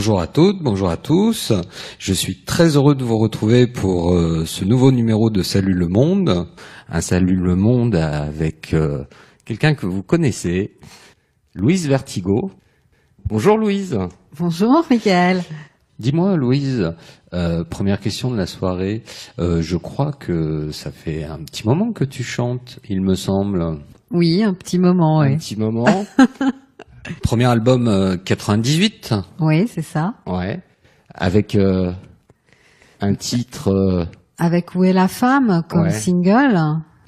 Bonjour à toutes, bonjour à tous. Je suis très heureux de vous retrouver pour euh, ce nouveau numéro de Salut le Monde. Un Salut le Monde avec euh, quelqu'un que vous connaissez, Louise Vertigo. Bonjour Louise. Bonjour Michael. Dis-moi Louise, euh, première question de la soirée. je crois que ça fait un petit moment que tu chantes, il me semble. Oui, un petit moment, oui. Un petit moment. Premier album 98. Euh, oui, c'est ça. Ouais. Avec euh, un titre. Euh, Avec Où est la femme comme single.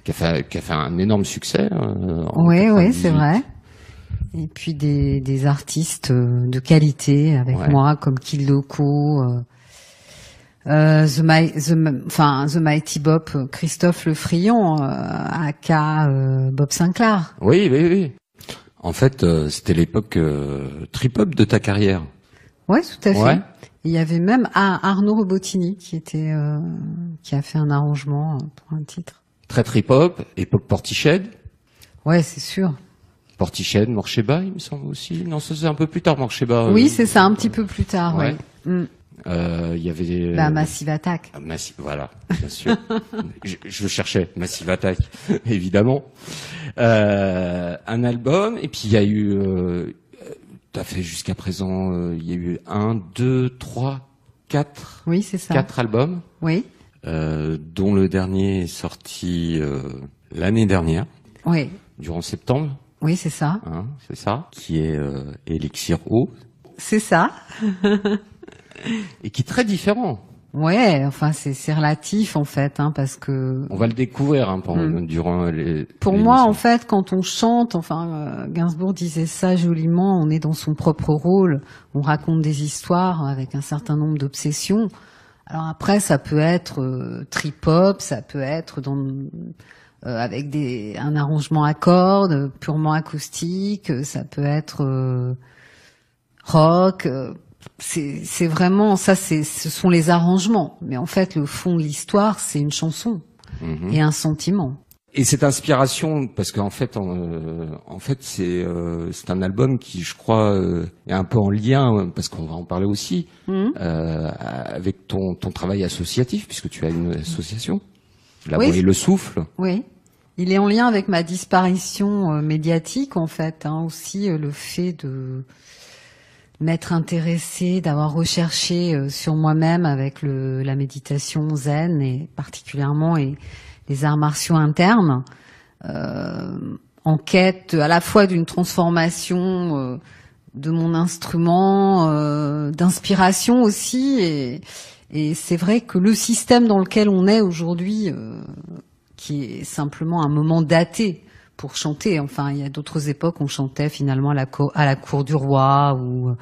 Qui a, fait, qui a fait un énorme succès. oui, oui, c'est vrai. Et puis des, des artistes de qualité avec moi comme Loco. Euh, the, the, enfin, the Mighty Bob, Christophe Le Frion, euh, aka Bob Sinclair. Oui, oui, oui. En fait, euh, c'était l'époque euh, trip-hop de ta carrière. Ouais, tout à fait. Il y avait même Arnaud Robotini qui était euh, qui a fait un arrangement pour un titre. Très trip-hop, époque Portiched. Ouais, c'est sûr. Portiched, Morcheba, il me semble aussi. Non, ça c'est un peu plus tard, Morcheba. Oui, c'est ça, un petit peu plus tard. Ouais. Mm. Euh, il y avait bah, Massive Attack. Ah, voilà, bien sûr. je, je, cherchais Massive Attack, évidemment. Euh, un album, et puis il y a eu, euh, as fait jusqu'à présent, euh, il y a eu un, deux, trois, quatre. Oui, c'est ça. Quatre albums. Oui. Euh, dont le dernier est sorti l'année dernière. Oui. Durant septembre. Oui, c'est ça. Hein, c'est ça. Qui est Elixir O. C'est ça. et qui est très différent. Ouais, enfin c'est relatif en fait, hein, parce que on va le découvrir hein, pendant, hmm. durant les. Pour moi, en fait, quand on chante, enfin euh, Gainsbourg disait ça joliment, on est dans son propre rôle, on raconte des histoires avec un certain nombre d'obsessions. Alors après, ça peut être euh, trip hop, ça peut être dans euh, avec des un arrangement à cordes purement acoustique, ça peut être rock c'est vraiment ça c'est ce sont les arrangements. Mais en fait le fond de l'histoire c'est une chanson mhm. et un sentiment. Et cette inspiration parce qu'en fait en, euh, en fait c'est euh, c'est un album qui je crois euh, est un peu en lien parce qu'on va en parler aussi mhm. avec ton ton travail associatif puisque tu as une association la oui, et le souffle. Oui. Il est en lien avec ma disparition médiatique en fait hein, aussi le fait de m'être intéressée, d'avoir recherché euh, sur moi-même avec le, la méditation zen et particulièrement et les arts martiaux internes, euh, en quête à la fois d'une transformation euh, de mon instrument, euh, d'inspiration aussi. Et, et c'est vrai que le système dans lequel on est aujourd'hui, euh, qui est simplement un moment daté pour chanter. Enfin, il y a d'autres époques, on chantait finalement à la, cour, à la cour du roi ou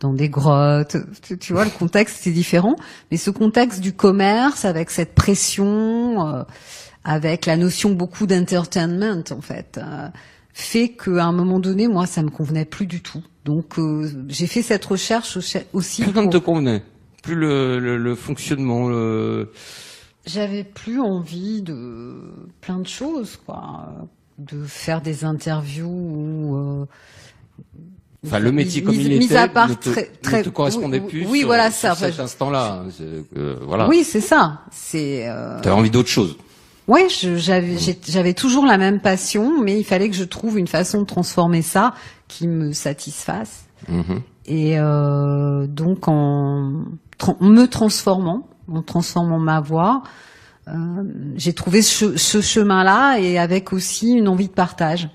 dans des grottes. Tu, vois, le contexte c'est différent. Mais ce contexte du commerce, avec cette pression, euh, avec la notion beaucoup d'entertainment en fait, euh, fait qu'à un moment donné, moi, ça me convenait plus du tout. Donc, euh, j'ai fait cette recherche aussi. Plus ne te convenait. Plus le, le, le fonctionnement. Le... J'avais plus envie de plein de choses, quoi de faire des interviews ou euh, Enfin, le métier comme il était à part ne, te, très, très, te correspondait oui, plus oui, sur, voilà, ça, sur cet instant-là. Euh, voilà. Oui, c'est ça. C'est. Euh... T'avais envie d'autre chose. Oui, j'avais j'avais toujours la même passion, mais il fallait que je trouve une façon de transformer ça qui me satisfasse. Mm-hmm. Et euh, donc en, me transformant, en transformant ma voix, j'ai trouvé ce, ce chemin-là et avec aussi une envie de partage.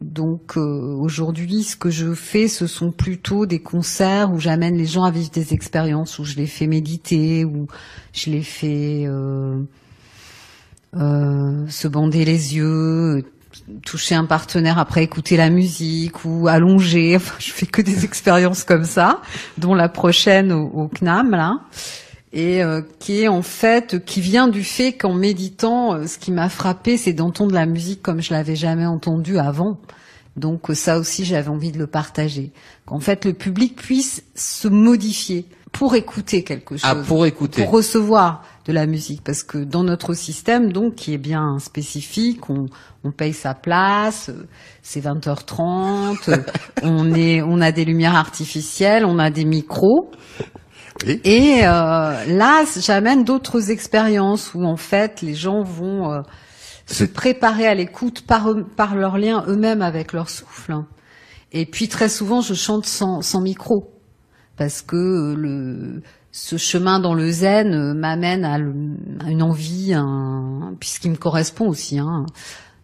Donc euh, aujourd'hui, ce que je fais, ce sont plutôt des concerts où j'amène les gens à vivre des expériences, où je les fais méditer, où je les fais euh, euh, se bander les yeux, toucher un partenaire après écouter la musique ou allonger. Enfin, je fais que des expériences comme ça, dont la prochaine au, au CNAM là et euh, qui est en fait qui vient du fait qu'en méditant, euh, ce qui m'a frappé, c'est d'entendre la musique comme je l'avais jamais entendue avant. Donc euh, ça aussi, j'avais envie de le partager. Qu'en fait, le public puisse se modifier pour écouter quelque Ah, chose, pour écouter. pour recevoir de la musique, parce que dans notre système, donc, qui est bien spécifique, on, on paye sa place, euh, c'est 20h30, euh, on est, on a des lumières artificielles, on a des micros. Oui. Et euh, là, j'amène d'autres expériences où en fait les gens vont euh, se préparer à l'écoute par, eux- par leur lien eux-mêmes avec leur souffle. Et puis très souvent, je chante sans, sans micro parce que euh, le ce chemin dans le zen m'amène à, le- à une envie, un, puisqu'il me correspond aussi, hein,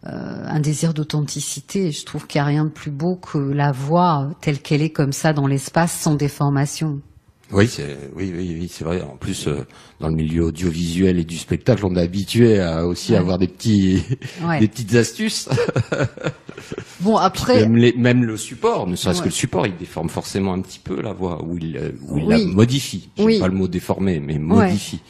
un désir d'authenticité. Je trouve qu'il n'y a rien de plus beau que la voix telle qu'elle est comme ça dans l'espace, sans déformation. Oui, c'est oui, oui, oui, c'est vrai. En plus, euh, dans le milieu audiovisuel et du spectacle, on est habitué à aussi Ouais. avoir des petits, Ouais. des petites astuces. Bon après, Même, les- même le support, ne serait-ce Ouais. que le support, il déforme forcément un petit peu la voix, ou il, euh, il Oui. la modifie. J'aime Oui. pas le mot déformer, mais modifie.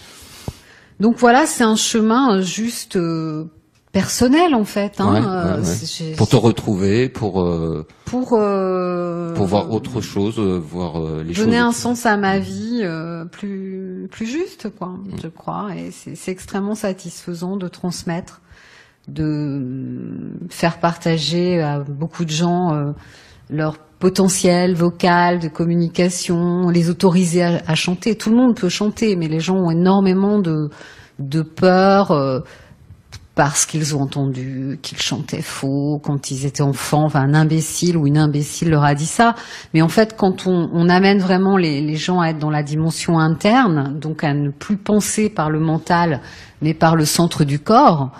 donc voilà, c'est un chemin euh, juste euh, personnel en fait. Hein, Ouais, ouais, euh, ouais. Pour te retrouver, pour euh, pour euh, pour voir autre chose, euh, voir euh, les donner choses. un sens à ma vie euh, plus plus juste quoi je crois et c'est extrêmement satisfaisant de transmettre de faire partager à beaucoup de gens euh, leur potentiel vocal de communication les autoriser à, à chanter tout le monde peut chanter mais les gens ont énormément de de peur euh, parce qu'ils ont entendu qu'ils chantaient faux quand ils étaient enfants, enfin un imbécile ou une imbécile leur a dit ça. Mais en fait, quand on, on amène vraiment les, les gens à être dans la dimension interne, donc à ne plus penser par le mental, mais par le centre du corps,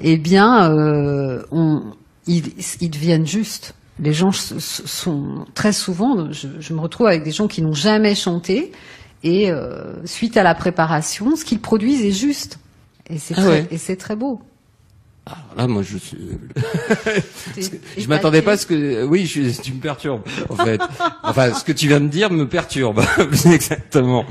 eh bien, euh, on, ils, ils deviennent justes. Les gens sont très souvent, je, je me retrouve avec des gens qui n'ont jamais chanté, et euh, suite à la préparation, ce qu'ils produisent est juste. Et c'est Ah ouais. très beau. Alors Là, moi, je suis. Je m'attendais pas à ce que. Oui, je, tu me perturbes. En fait, enfin, ce que tu viens de dire me perturbe. Exactement.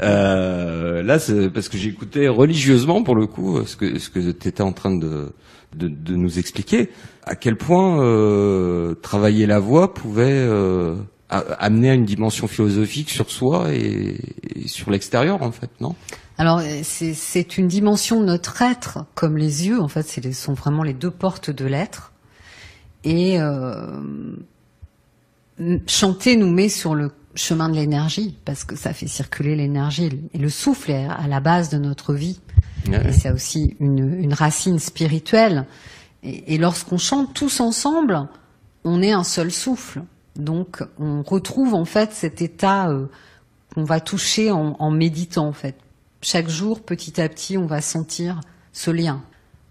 Euh, là, c'est parce que j'écoutais religieusement, pour le coup, ce que ce que tu étais en train de, de de nous expliquer, à quel point euh, travailler la voix pouvait euh, amener à une dimension philosophique sur soi et, et sur l'extérieur, en fait, non? Alors euh, c'est une dimension de notre être, comme les yeux. En fait, c'est les- sont vraiment les deux portes de l'être. Et euh, chanter nous met sur le chemin de l'énergie parce que ça fait circuler l'énergie et le souffle est à la base de notre vie. Et c'est aussi une, une racine spirituelle. Et, et lorsqu'on chante tous ensemble, on est un seul souffle. Donc on retrouve en fait cet état euh, qu'on va toucher en, en méditant en fait. Chaque jour, petit à petit, on va sentir ce lien.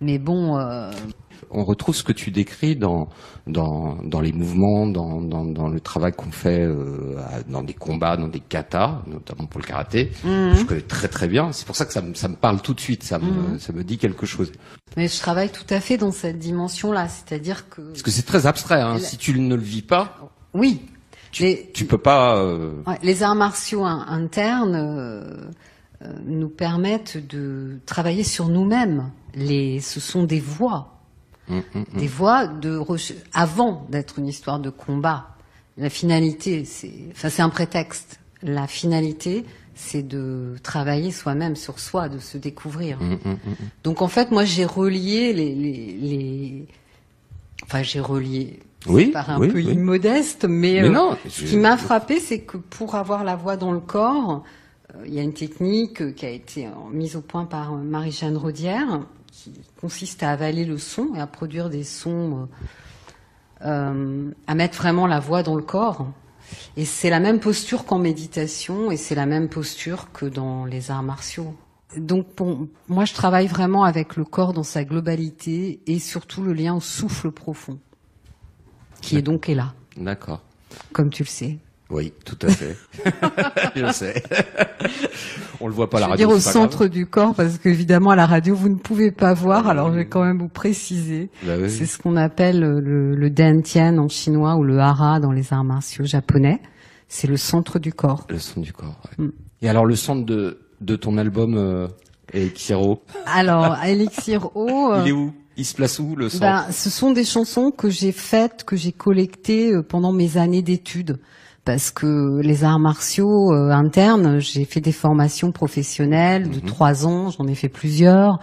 Mais bon, euh, on retrouve ce que tu décris dans dans, dans les mouvements, dans, dans, dans le travail qu'on fait euh, dans des combats, dans des katas, notamment pour le karaté. Je connais très très bien. C'est pour ça que ça me, ça me parle tout de suite. Ça me, ça me dit quelque chose. mais je travaille tout à fait dans cette dimension-là, c'est-à-dire que Parce que c'est très abstrait. Hein. La- Si tu ne le vis pas, oui, tu, les, tu peux pas. euh, Ouais, les arts martiaux in- internes nous permettent de travailler sur nous-mêmes. Les, ce sont des voies, hum, hum, hum. des voies de avant d'être une histoire de combat. La finalité, c'est, enfin, c'est un prétexte. La finalité, c'est de travailler soi-même sur soi, de se découvrir. Donc en fait, moi, j'ai relié les, les, les... enfin, j'ai relié. Oui, paraît un oui, peu oui. immodeste, mais, Mais euh, non, ce qui m'a frappé, c'est que pour avoir la voix dans le corps, euh, il y a une technique euh, qui a été euh, mise au point par euh, Marie-Jeanne Rodière, qui consiste à avaler le son et à produire des sons, euh, euh, à mettre vraiment la voix dans le corps. Et c'est la même posture qu'en méditation, et c'est la même posture que dans les arts martiaux. Donc moi, je travaille vraiment avec le corps dans sa globalité et surtout le lien au souffle profond, qui est donc est là, D'accord. comme tu le sais. Oui, tout à fait. je sais. On le voit pas à la je veux radio. dire au grave. centre du corps, parce qu'évidemment à la radio vous ne pouvez pas voir, alors je vais quand même vous préciser. Bah oui. C'est ce qu'on appelle le, le Dantian en chinois ou le hara dans les arts martiaux japonais. C'est le centre du corps. Le son du corps. ouais. Mm. Et alors le centre de de ton album euh, Elixiro, Alors Elixir O, euh, il est où? Il se place où le centre? ben, ce sont des chansons que j'ai faites, que j'ai collectées euh, pendant mes années d'études. Parce que les arts martiaux euh, internes, j'ai fait des formations professionnelles de Mhm. trois ans, j'en ai fait plusieurs.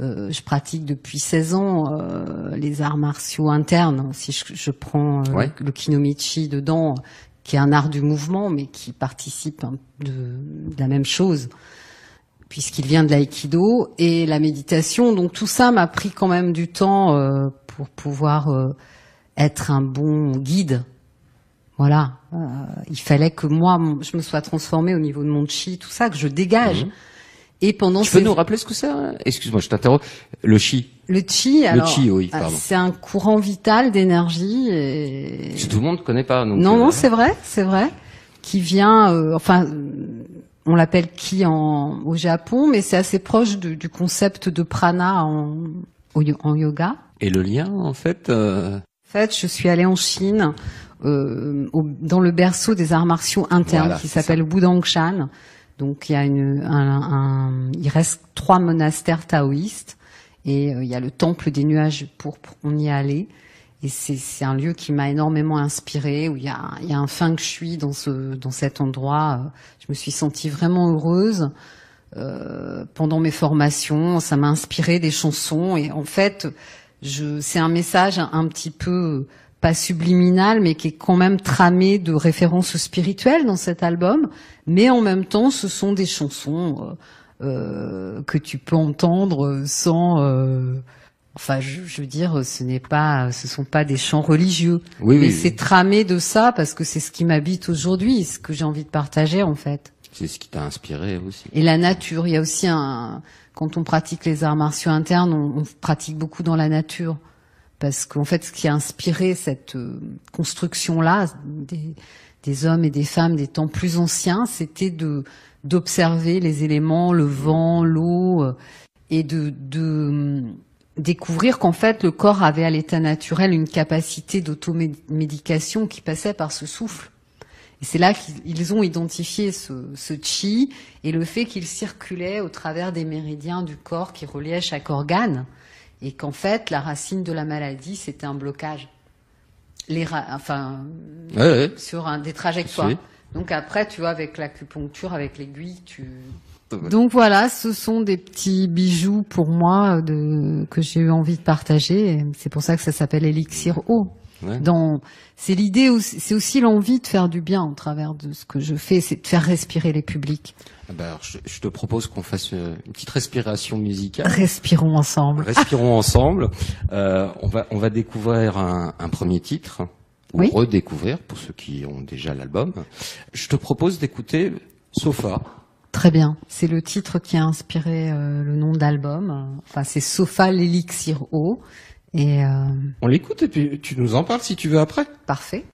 Euh, je pratique depuis 16 ans euh, les arts martiaux internes. Si je, je prends euh, Ouais. le kinomichi dedans, qui est un art du mouvement, mais qui participe de, de la même chose, puisqu'il vient de l'aïkido et la méditation. Donc tout ça m'a pris quand même du temps euh, pour pouvoir euh, être un bon guide. Voilà, Euh, il fallait que moi, je me sois transformée au niveau de mon chi, tout ça, que je dégage. Mhm. Et pendant Tu peux nous rappeler ce que c'est hein? Excuse-moi, je t'interromps. Le chi. le chi, alors, chi, oui, euh, pardon. c'est un courant vital d'énergie. Et... Tout le monde ne connaît pas. Donc, Non, euh, non, c'est vrai, c'est vrai, qui vient, euh, enfin, on l'appelle ki en, au Japon, mais c'est assez proche du, du concept de prana en, en yoga. Et le lien, en fait. euh, En fait, je suis allée en Chine, euh, au- dans le berceau des arts martiaux internes, Voilà, qui s'appelle Wudangshan. Donc, il y a une, un, un- il reste trois monastères taoïstes et euh, il y a le temple des nuages pourpres. On y est allé. Et c'est, c'est un lieu qui m'a énormément inspiré, où il y a, il y a un feng shui dans ce, dans cet endroit. Je me suis sentie vraiment heureuse. Euh, pendant mes formations, ça m'a inspiré des chansons et en fait, je, c'est un message un, un petit peu pas subliminal, mais qui est quand même tramé de références spirituelles dans cet album. Mais en même temps, ce sont des chansons euh, euh, que tu peux entendre sans. euh, enfin, je, je veux dire, ce n'est pas, ce sont pas des chants religieux. Oui, mais oui. c'est tramé de ça parce que c'est ce qui m'habite aujourd'hui, ce que j'ai envie de partager en fait. C'est ce qui t'a inspiré aussi. Et la nature, il y a aussi un quand on pratique les arts martiaux internes, on, on pratique beaucoup dans la nature parce qu'en fait, ce qui a inspiré cette euh, construction-là des, hommes et des femmes des temps plus anciens, c'était d'observer les éléments, le vent, l'eau, euh, et de, hum, découvrir qu'en fait, le corps avait à l'état naturel une capacité d'automédication qui passait par ce souffle. Et c'est là qu'ils ont identifié ce, ce chi et le fait qu'il circulait au travers des méridiens du corps qui reliaient chaque organe et qu'en fait la racine de la maladie c'était un blocage. Les ra- enfin Ouais, ouais. sur un, des trajectoires. Oui. Donc après tu vois avec l'acupuncture, avec l'aiguille, tu donc voilà, ce sont des petits bijoux pour moi de, que j'ai eu envie de partager. et C'est pour ça que ça s'appelle Elixir Eau Ouais. dans c'est l'idée aussi- c'est aussi l'envie de faire du bien au travers de ce que je fais c'est de faire respirer les publics Ah bah, alors, je, je te propose qu'on fasse euh, une petite respiration musicale. respirons ensemble Respirons ensemble. Euh, on va on va découvrir un, un premier titre ou Oui. redécouvrir pour ceux qui ont déjà l'album. Je te propose d'écouter Sofa. très bien c'est le titre qui a inspiré euh, le nom de l'album enfin c'est Sofa l'élixir eau et euh, On l'écoute et puis tu nous en parles si tu veux après. parfait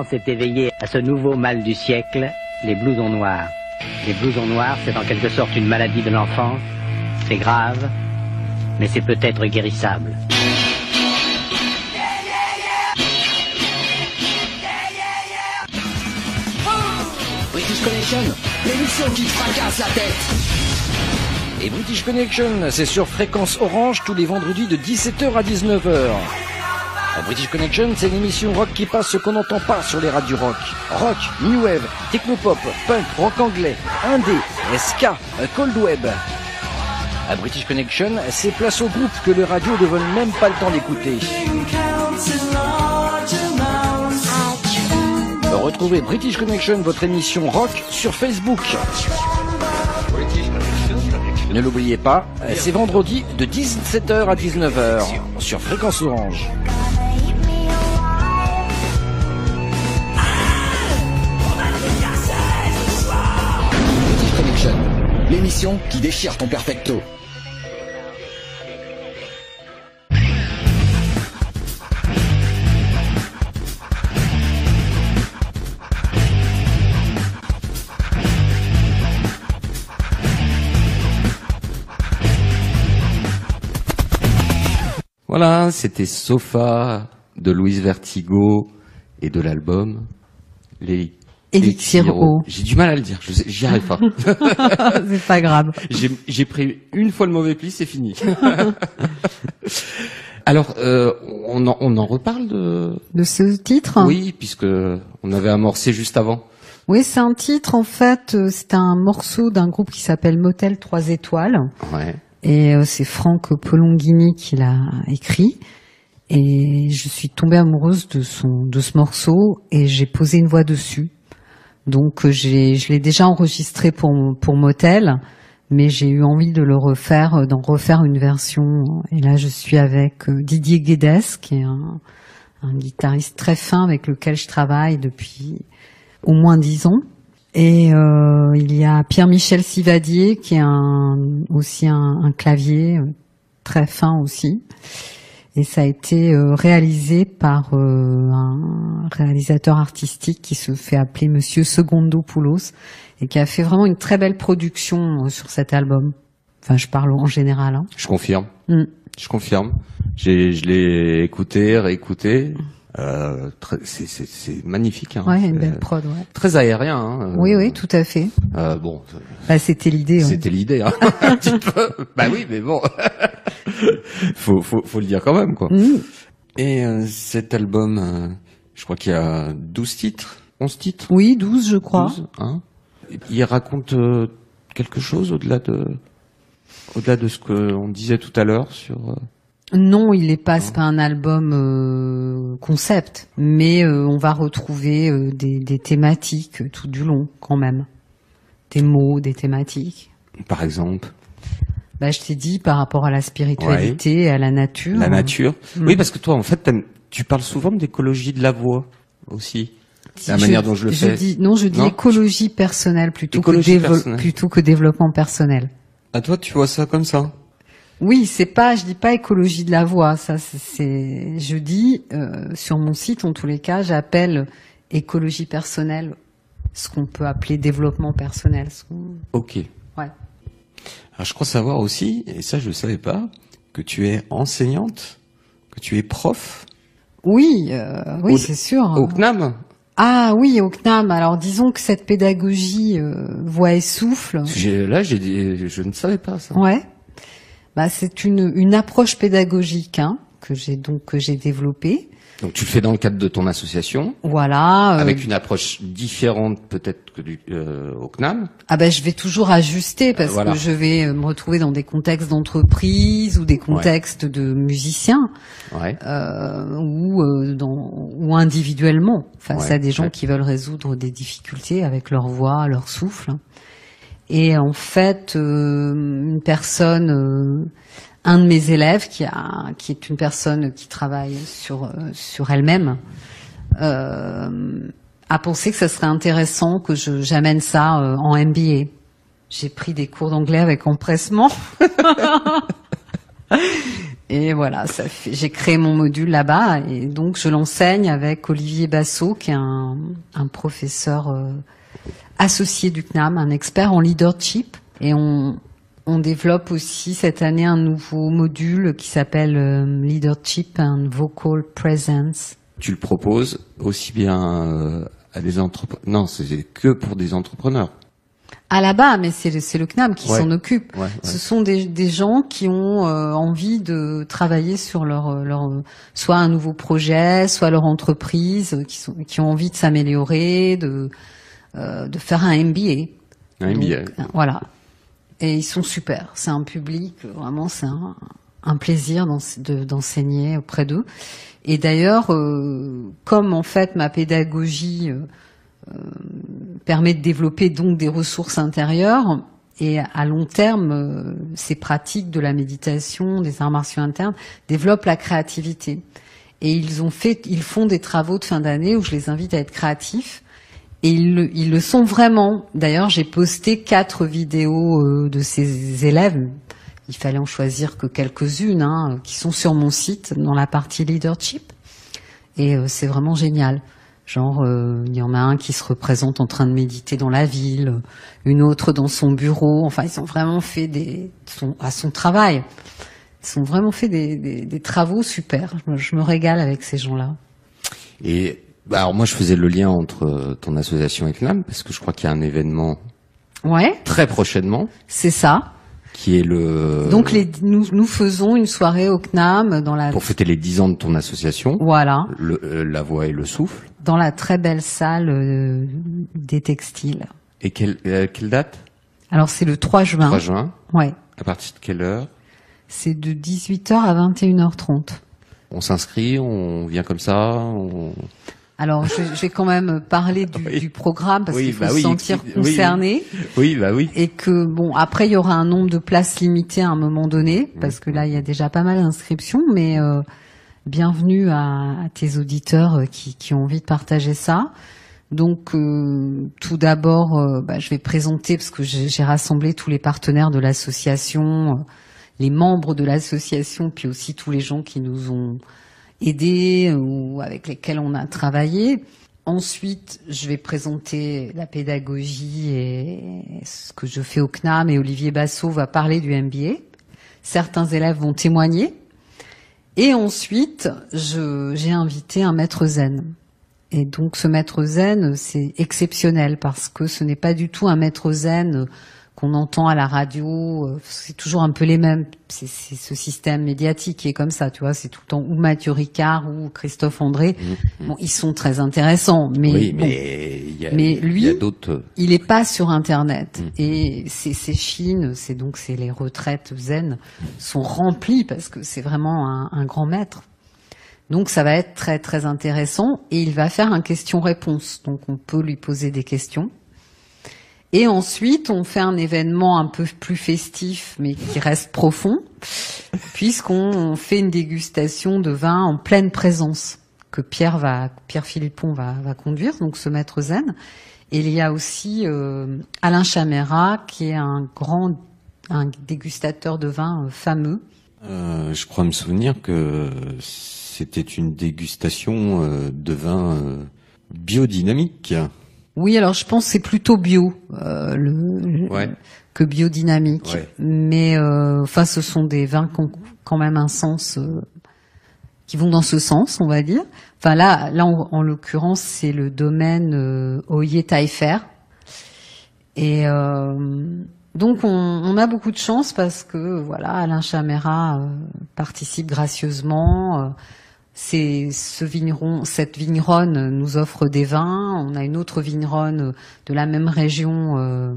France est éveillée à ce nouveau mal du siècle, les blousons noirs. Les blousons noirs, c'est en quelque sorte une maladie de l'enfance. C'est grave, mais c'est peut-être guérissable. British Connection, l'émission qui fracasse la tête. Et British Connection, c'est sur fréquence orange tous les vendredis de 17h à 19h. British Connection, c'est une émission rock qui passe ce qu'on n'entend pas sur les radios rock. Rock, new wave, technopop, punk, rock anglais, indé, ska, cold web. British Connection, c'est place au groupe que les radios ne veulent même pas le temps d'écouter. Retrouvez British Connection, votre émission rock, sur Facebook. Ne l'oubliez pas, c'est vendredi de 17h à 19h sur Fréquence Orange. L'émission qui déchire ton perfecto. Voilà, c'était Sofa de Louise Vertigo et de l'album Les Elixir O. J'ai du mal à le dire, j'y arrive pas. c'est pas grave. J'ai j'ai pris une fois le mauvais pli, c'est fini. Alors, euh, on, en, on en reparle de... De ce titre? Oui, puisque on avait amorcé juste avant. Oui, c'est un titre, en fait, euh, c'est un morceau d'un groupe qui s'appelle Motel 3 étoiles. Ouais. Et euh, c'est Franck Polonghini qui l'a écrit. Et je suis tombée amoureuse de son de ce morceau et j'ai posé une voix dessus. Donc euh, j'ai je l'ai déjà enregistré pour pour Motel, mais j'ai eu envie de le refaire, euh, d'en refaire une version. Et là je suis avec euh, Didier Guedes, qui est un, un guitariste très fin avec lequel je travaille depuis au moins dix ans. Et euh, il y a Pierre-Michel Sivadier qui est un, aussi un, un clavier très fin aussi. Et ça a été euh, réalisé par euh, un réalisateur artistique qui se fait appeler Monsieur Segundo Poulos et qui a fait vraiment une très belle production euh, sur cet album. Enfin, je parle en général. Hein. Je confirme. Mm. Je confirme. Je l'ai écouté, réécouté. Euh, c'est, magnifique. Hein. Ouais, une belle prod. Ouais. Très aérien. Hein. Oui, oui, tout à fait. euh, bon, Bah, c'était l'idée. c'était l'idée. Hein. Un petit peu. Bah oui, mais bon. faut, faut, faut le dire quand même, quoi. Mm. Et euh, cet album, euh, je crois qu'il y a 12 titres, 11 titres. Oui, 12, je crois. 12, hein. Il raconte euh, quelque chose au-delà de, au-delà de ce qu'on disait tout à l'heure sur. Non, il est pas, c'est pas un album euh, concept, mais euh, on va retrouver euh, des, des thématiques euh, tout du long, quand même. Des mots, des thématiques. par exemple, Bah, je t'ai dit par rapport à la spiritualité, à la nature. la nature. Mm. Oui, parce que toi, en fait, t'aimes- tu parles souvent d'écologie de la voix aussi. Si la manière dont je le fais. Dis, non, je dis Non écologie personnelle plutôt Écologie que personnelle. plutôt que développement personnel. À toi, tu vois ça comme ça? Oui, c'est pas, je dis pas écologie de la voix, ça c'est- je dis euh, sur mon site en tous les cas, j'appelle écologie personnelle ce qu'on peut appeler développement personnel. Ok. Ouais. Alors, je crois savoir aussi, et ça, je ne savais pas, que tu es enseignante, que tu es prof Oui, euh, oui, c'est sûr. au CNAM. Ah oui, au CNAM. Alors disons que cette pédagogie euh, voix et souffle. Là, je ne savais pas ça. Ouais. Bah c'est une une approche pédagogique hein, que j'ai donc que j'ai développée. Donc, tu le fais dans le cadre de ton association, Voilà. euh, avec une approche différente peut-être que du, euh, au CNAM. Ah ben je vais toujours ajuster parce Voilà. que je vais euh, me retrouver dans des contextes d'entreprise ou des contextes de musiciens Ouais. euh, ou euh, dans ou individuellement face Ouais, à des gens qui veulent résoudre des difficultés avec leur voix, leur souffle. Et en fait, euh, une personne, euh, un de mes élèves qui est une personne qui travaille sur euh, sur elle-même. A pensé que ça serait intéressant que j'amène ça en MBA. J'ai pris des cours d'anglais avec empressement. Et voilà, j'ai créé mon module là-bas et donc je l'enseigne avec Olivier Bassot, qui est un, professeur associé du CNAM, un expert en leadership. Et on, on développe aussi cette année un nouveau module qui s'appelle euh, Leadership and Vocal Presence. Tu le proposes aussi bien euh, à des entrepreneurs. Non, c'est que pour des entrepreneurs. À la bas, mais c'est le, le CNAM qui Ouais. s'en occupe. Ouais, ouais. Ce sont des, des gens qui ont euh, envie de travailler sur leur, leur soit un nouveau projet, soit leur entreprise, qui, sont, qui ont envie de s'améliorer, de, euh, de faire un MBA. Un Donc, MBA. euh, voilà. Et ils sont super. C'est un public, vraiment, c'est un, un plaisir d'ense- de- d'enseigner auprès d'eux. Et d'ailleurs, euh, comme en fait ma pédagogie euh, permet de développer donc des ressources intérieures, et à long terme, euh, ces pratiques de la méditation, des arts martiaux internes développent la créativité. Et ils ont fait, ils font des travaux de fin d'année où je les invite à être créatifs. Et ils le, ils le sont vraiment. D'ailleurs, j'ai posté quatre vidéos euh, de ces élèves. Il fallait en choisir que quelques-unes, hein, qui sont sur mon site dans la partie leadership. Et euh, c'est vraiment génial. Genre, euh, il y en a un qui se représente en train de méditer dans la ville, une autre dans son bureau. Enfin, ils ont vraiment fait des, son, à son travail. Ils ont vraiment fait des, des, des travaux super. Je me, je me régale avec ces gens-là. Et bah, alors moi, je faisais le lien entre euh, ton association et CNAM parce que je crois qu'il y a un événement Ouais, très prochainement c'est ça. qui est le Donc les, nous, nous faisons une soirée au CNAM dans la pour fêter les 10 ans de ton association, voilà le, euh, la voix et le souffle. dans la très belle salle euh, des textiles. Et quelle, quelle date? Alors c'est le 3 juin. 3 juin. Ouais, À partir de quelle heure? C'est de 18h à 21h30. On s'inscrit, on vient comme ça. On... Alors je, je vais quand même parler du, Oui. du programme parce Oui, qu'il faut bah se oui, sentir concerné Oui, bah oui. et que bon après il y aura un nombre de places limitées à un moment donné parce que là il y a déjà pas mal d'inscriptions mais euh, bienvenue à, à tes auditeurs euh, qui, qui ont envie de partager ça. Donc euh, tout d'abord, euh, bah, je vais présenter parce que j'ai rassemblé tous les partenaires de l'association, euh, les membres de l'association, puis aussi tous les gens qui nous ont aidés ou avec lesquels on a travaillé. Ensuite, je vais présenter la pédagogie et ce que je fais au CNAM et Olivier Bassot va parler du MBA. Certains élèves vont témoigner. Et ensuite, j'ai invité un maître zen. Et donc ce maître zen, c'est exceptionnel parce que ce n'est pas du tout un maître zen qu'on entend à la radio. euh, C'est toujours un peu les mêmes. C'est ce système médiatique qui est comme ça, tu vois. C'est tout le temps ou Mathieu Ricard ou Christophe André. Bon, ils sont très intéressants, mais, Mmh. oui, bon, mais il y a, Mais il y a lui- d'autres. il est pas sur Internet. Mm. Et ces, ces Chines, c'est donc c'est les retraites zen, sont remplies parce que c'est vraiment un, un grand maître. Donc ça va être très très intéressant et il va faire un question-réponse. Donc on peut lui poser des questions. Et ensuite, on fait un événement un peu plus festif, mais qui reste profond, puisqu'on fait une dégustation de vin en pleine présence que Pierre va, Pierre Philippon va, va conduire, donc ce maître zen. Et il y a aussi euh, Alain Chaméra, qui est un grand, un dégustateur de vin euh, fameux. Euh, je crois me souvenir que c'était une dégustation euh, de vin euh, biodynamique. Oui, alors je pense que c'est plutôt bio euh, le, Ouais. que biodynamique. Ouais. Mais euh, enfin, ce sont des vins qui ont quand même un sens, euh, qui vont dans ce sens, on va dire. Enfin là, là en, en l'occurrence, c'est le domaine euh, Oyer Taillefer. Et euh, donc on, on a beaucoup de chance parce que voilà, Alain Chaméra participe gracieusement. C'est ce vigneron, cette vigneronne nous offre des vins. On a une autre vigneronne de la même région, euh,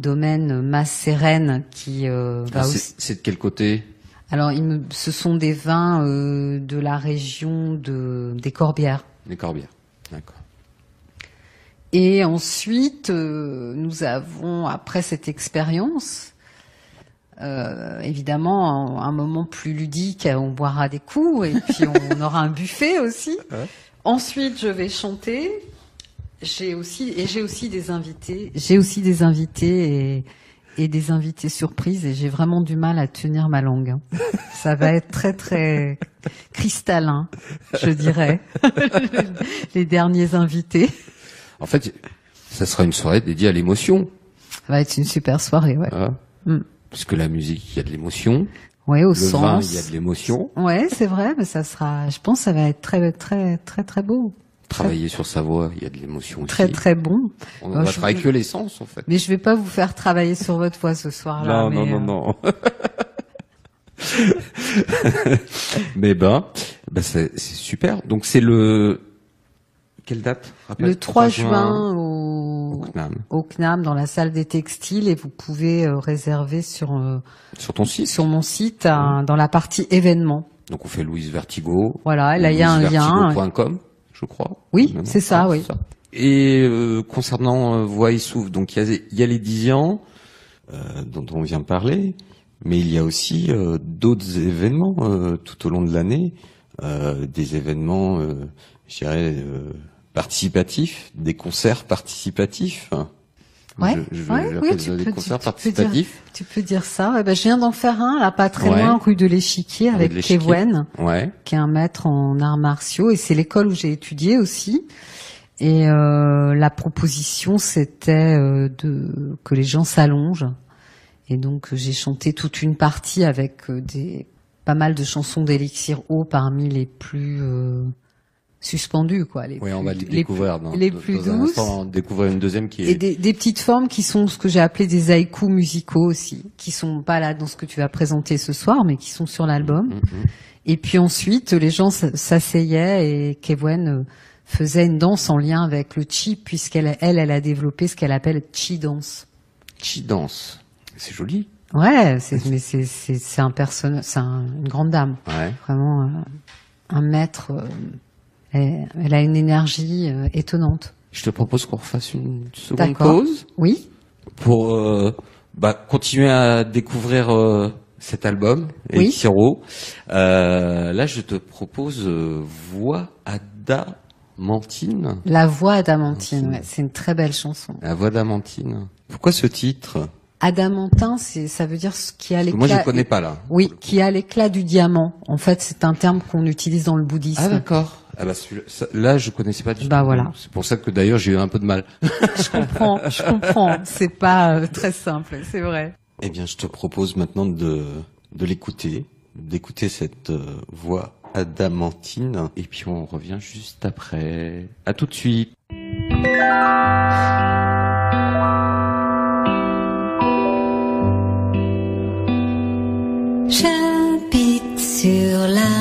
domaine Masse-Sérène, qui euh, va Ah, aussi. c'est de quel côté? Alors, il me- ce sont des vins euh, de la région de, des Corbières. Les Corbières. D'accord. Et ensuite, euh, nous avons, après cette expérience, euh, évidemment, un, moment plus ludique, on boira des coups et puis on aura un buffet aussi. Ensuite, je vais chanter. J'ai aussi et j'ai aussi des invités. J'ai aussi des invités et, et des invités surprises et j'ai vraiment du mal à tenir ma langue. hein. Ça va être très très cristallin, je dirais. Les derniers invités. En fait, ça sera une soirée dédiée à l'émotion. Ça va être une super soirée, ouais. hein. Mm. Parce que la musique, il y a de l'émotion. Ouais, au Le sens. vin, il y a de l'émotion. Ouais, c'est vrai, mais ça sera, je pense, que ça va être très, très, très, très beau, Travailler sur sa voix, il y a de l'émotion aussi. très, très bon. On Euh, va je travailler vous- que l'essence, en fait. Mais je vais pas vous faire travailler sur votre voix ce soir-là. non, non, mais, non, euh, non. mais ben, ben c'est super. Donc c'est le quelle date? Le 3 juin au, au CNAM. au CNAM dans la salle des textiles et vous pouvez euh, réserver sur euh, Sur ton site. sur mon site dans la partie événements. Donc on fait Louise Vertigo. Voilà, là il y a un lien. je crois. Oui, c'est ça, Ah, oui. Et euh, concernant euh, Voix et Souffle, donc il y a, il y a les Dizians euh, dont on vient parler, mais il y a aussi d'autres événements tout au long de l'année, des événements, je dirais, participatifs, des concerts participatifs. Ouais, je, je, ouais, oui, tu des peux- concerts tu- tu peux dire- participatifs. Tu peux dire ça. Ben, je viens d'en faire un là pas très Ouais. loin rue de l'Échiquier avec. Kewen. Qui est un maître en arts martiaux et c'est l'école où j'ai étudié aussi. Et euh, la proposition c'était euh, de que les gens s'allongent et donc j'ai chanté toute une partie avec euh, des pas mal de chansons d'Élixir haut parmi les plus euh, suspendues quoi. Les Oui, on va les les découvrir. plus- dans, les dans plus un douces. instant, on va découvrir une deuxième qui et est. des, des petites formes qui sont ce que j'ai appelé des haïkus musicaux aussi, qui sont pas là dans ce que tu vas présenter ce soir, mais qui sont sur l'album. Mhm. Et puis ensuite, les gens s'asseyaient et Kewen euh, faisait une danse en lien avec le chi, puisqu'elle, elle, elle a développé ce qu'elle appelle chi dance. Chi danse. C'est joli. Ouais, c'est, mais c'est, c'est, c'est un personnage, c'est un- une grande dame, Ouais. vraiment euh, un maître. euh, elle, elle a une énergie euh, étonnante. Je te propose qu'on refasse une seconde pause Oui, pour euh, bah, continuer à découvrir euh, cet album, Oui. Là, je te propose Voix Adamantine. la voix adamantine, Adamantine. ouais, c'est une très belle chanson. La Voix d'Amantine. Pourquoi ce titre? Adamantin, c'est, ça veut dire ce qui a l'éclat. Moi, je connais pas là. Oui, qui a l'éclat du diamant. En fait, c'est un terme qu'on utilise dans le bouddhisme. Ah d'accord. Ah bah là, je connaissais pas du Bah tout. voilà. C'est pour ça que d'ailleurs j'ai eu un peu de mal. Je comprends, je comprends. C'est pas euh, très simple, c'est vrai. Eh bien, je te propose maintenant de, de l'écouter, d'écouter cette euh, voix adamantine, et puis on revient juste après. À tout de suite. J'habite sur la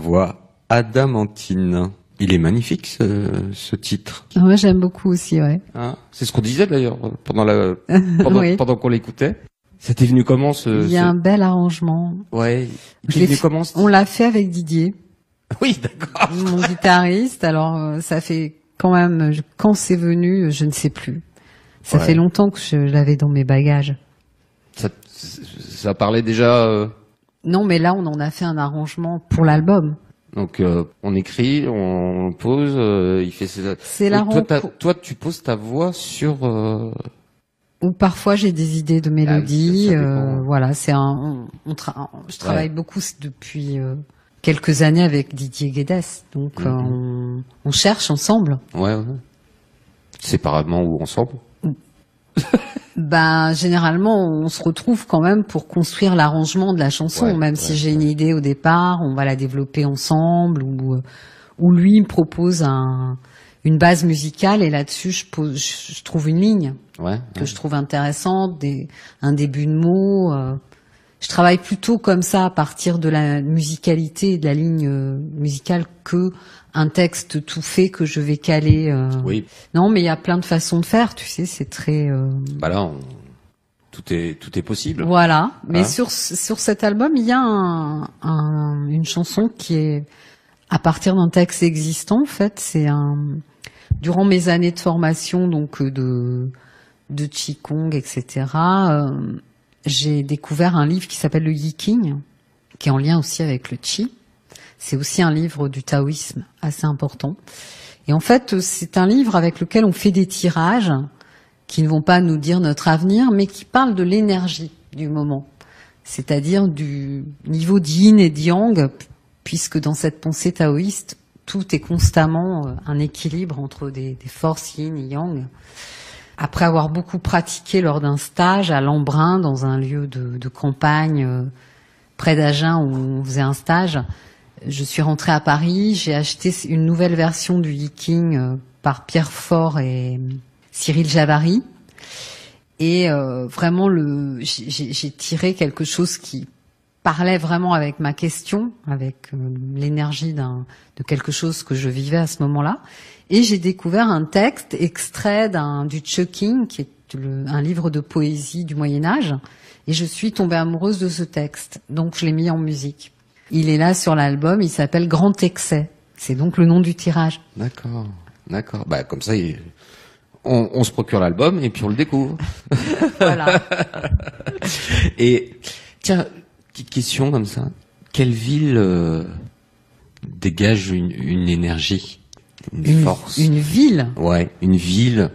voix adamantine. Il est magnifique ce, ce titre. Moi, j'aime beaucoup aussi, ouais. Hein c'est ce qu'on disait d'ailleurs pendant la pendant, Oui. pendant qu'on l'écoutait. C'était venu comment ce, Il y a ce- un bel arrangement. Ouais. Il Je est l'ai venu fait- comment ce- On l'a fait avec Didier, Oui, d'accord. mon guitariste. Alors, euh, ça fait quand même, quand c'est venu, je ne sais plus. Ça Ouais. fait longtemps que je l'avais dans mes bagages. Ça, ça parlait déjà. euh, Non, mais là, on en a fait un arrangement pour l'album. donc euh, on écrit, on pose, euh, il fait ses. C'est la toi, tu poses ta voix sur. euh, Ou parfois j'ai des idées de Ah mélodies. ça- ça dépend. euh, voilà, c'est un. On, on tra- je travaille Ouais. beaucoup depuis euh, quelques années avec Didier Guedes, donc euh, Mhm. on, on cherche ensemble. Ouais, ouais. Séparément ou ensemble. Ben généralement on se retrouve quand même pour construire l'arrangement de la chanson, Ouais, même ouais, si j'ai une idée au départ, on va la développer ensemble ou euh, ou lui me propose un une base musicale et là-dessus je pose je, trouve une ligne. Ouais. que je trouve intéressante, des, un début de mot. euh. je travaille plutôt comme ça à partir de la musicalité, de la ligne euh, musicale, que un texte tout fait que je vais caler. euh. Oui. Non, mais il y a plein de façons de faire, tu sais, c'est très. euh, Bah là, on- tout est tout est possible. Voilà. Mais Hein sur sur cet album, il y a un, un- une chanson qui est à partir d'un texte existant. En fait, c'est un durant mes années de formation, donc euh, de de qigong, etc. euh, j'ai découvert un livre qui s'appelle le Yiking, qui est en lien aussi avec le Qi. C'est aussi un livre du taoïsme assez important. Et en fait, c'est un livre avec lequel on fait des tirages qui ne vont pas nous dire notre avenir, mais qui parlent de l'énergie du moment, c'est-à-dire du niveau d'yin et de yang, puisque dans cette pensée taoïste, tout est constamment euh, un équilibre entre des, forces yin et yang. Après avoir beaucoup pratiqué lors d'un stage à Lembrun, dans un lieu de, de campagne euh, près d'Agen où on faisait un stage, je suis rentrée à Paris, j'ai acheté une nouvelle version du Yiking euh, par Pierre Fort et euh, Cyril Javary. Et euh, vraiment, le, j'ai tiré quelque chose qui parlait vraiment avec ma question, avec euh, l'énergie de quelque chose que je vivais à ce moment-là. Et j'ai découvert un texte extrait d'un du Chucking, qui est le- un livre de poésie du Moyen Âge. Et je suis tombée amoureuse de ce texte, donc je l'ai mis en musique. Il est là sur l'album, il s'appelle Grand Excès. C'est donc le nom du tirage. D'accord, d'accord. Bah comme ça, il- on, on se procure l'album et puis on le découvre. Voilà. Et tiens, petite question comme ça. Quelle ville euh, dégage une, une énergie, une, une, force? une ville? Ouais, une ville,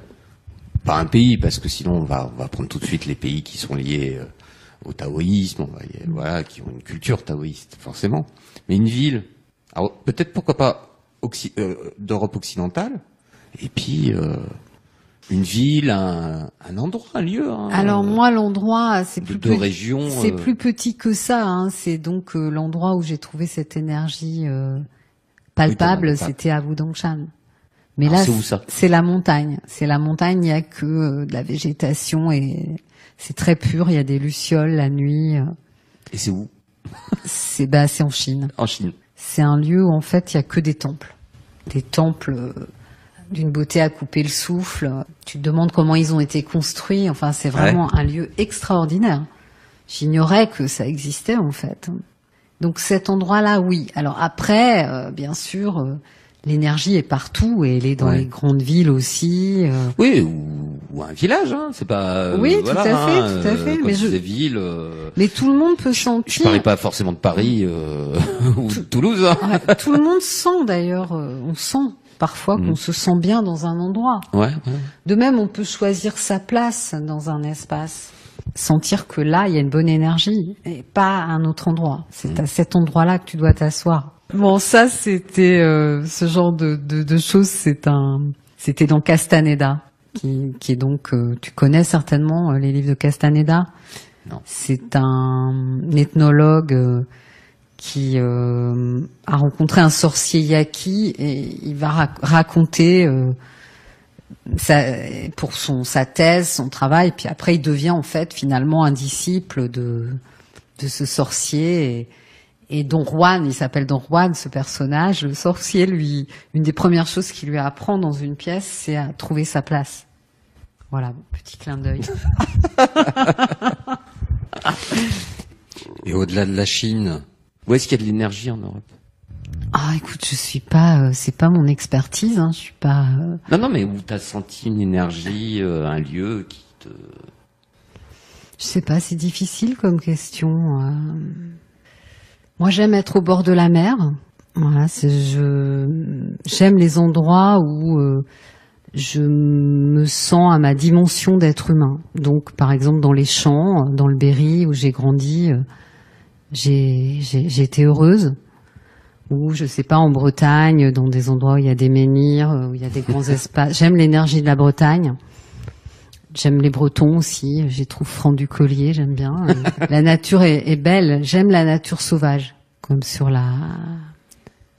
pas un pays, parce que sinon on va on va prendre tout de suite les pays qui sont liés euh, au taoïsme, voilà, qui ont une culture taoïste forcément. Mais une ville, alors peut-être pourquoi pas euh, d'Europe occidentale, et puis euh, une ville, un, un endroit, un lieu. hein, Alors moi, l'endroit, c'est de plus petit- régions, C'est euh. plus petit que ça. Hein. C'est donc l'endroit où j'ai trouvé cette énergie palpable. Oui. C'était à Wudangshan. Mais Alors, là, c'est la montagne. C'est la montagne. Il y a que euh, de la végétation et c'est très pur. Il y a des lucioles la nuit. euh. Et c'est où? C'est bah, c'est en Chine. En Chine. C'est un lieu où en fait il y a que des temples, des temples euh, d'une beauté à couper le souffle. Tu te demandes comment ils ont été construits. Enfin, c'est vraiment un lieu extraordinaire. J'ignorais que ça existait en fait. Donc cet endroit-là, oui. Alors après, euh, bien sûr, euh, l'énergie est partout et elle est dans Ouais. les grandes villes aussi. euh. Oui, ou, ou un village, hein. C'est pas. euh, Oui, tout voilà, à fait, hein, tout à fait, euh, mais je- disais ville. euh, Mais tout le monde peut Je sentir. parlais pas forcément de Paris euh, ou de Toulouse. hein. Ouais, tout le monde sent d'ailleurs. euh, on sent parfois qu'on Mhm. se sent bien dans un endroit. Ouais, ouais. De même, on peut choisir sa place dans un espace, sentir que là, il y a une bonne énergie et pas à un autre endroit. C'est à cet endroit-là que tu dois t'asseoir. Bon, ça, c'était euh, ce genre de, de, de choses. C'est un, c'était dans Castaneda, qui, qui est donc, euh, tu connais certainement euh, les livres de Castaneda. Non. C'est un ethnologue euh, qui euh, a rencontré un sorcier yaqui et il va rac- raconter euh, sa, pour son sa thèse, son travail, puis après il devient en fait finalement un disciple de de ce sorcier et, Et Don Juan, il s'appelle Don Juan, ce personnage, le sorcier, lui, une des premières choses qu'il lui apprend dans une pièce, c'est à trouver sa place. Voilà, petit clin d'œil. Et au-delà de la Chine, où est-ce qu'il y a de l'énergie en Europe? Ah, écoute, je suis pas, euh, c'est pas mon expertise, hein, je suis pas. euh, Non, non, mais où t'as senti une énergie, euh, un lieu qui te... Je sais pas, c'est difficile comme question. euh. Moi, j'aime être au bord de la mer. Voilà, je j'aime les endroits où je me sens à ma dimension d'être humain. Donc, par exemple, dans les champs, dans le Berry où j'ai grandi, euh, j'ai j'ai j'ai été heureuse. Ou je sais pas en Bretagne, dans des endroits où il y a des menhirs, euh, où il y a des grands espaces. J'aime l'énergie de la Bretagne. J'aime les Bretons aussi. J'y trouve franc du collier. J'aime bien. La nature est, est belle. J'aime la nature sauvage, comme sur la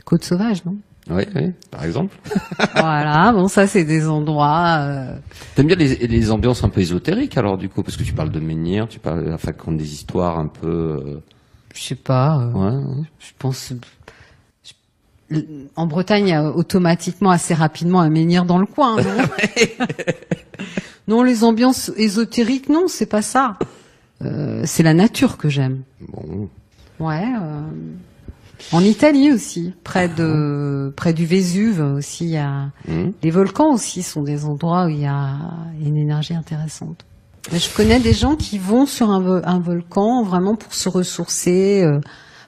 côte sauvage, non? Oui, oui, par exemple. Voilà. Bon, ça c'est des endroits. euh, T'aimes bien les, les ambiances un peu ésotériques alors du coup, parce que tu parles de menhir, tu parles, enfin, comme des histoires un peu... euh, je sais pas. euh, Ouais, ouais. Je pense. je- En Bretagne, il y a automatiquement assez rapidement un menhir dans le coin, non Non, les ambiances ésotériques, non, c'est pas ça. Euh, c'est la nature que j'aime. Bon, Ouais. En Italie aussi, près de près du Vésuve aussi, il y a hum. les volcans aussi sont des endroits où il y a une énergie intéressante. Mais je connais des gens qui vont sur un, vo- un volcan vraiment pour se ressourcer. euh,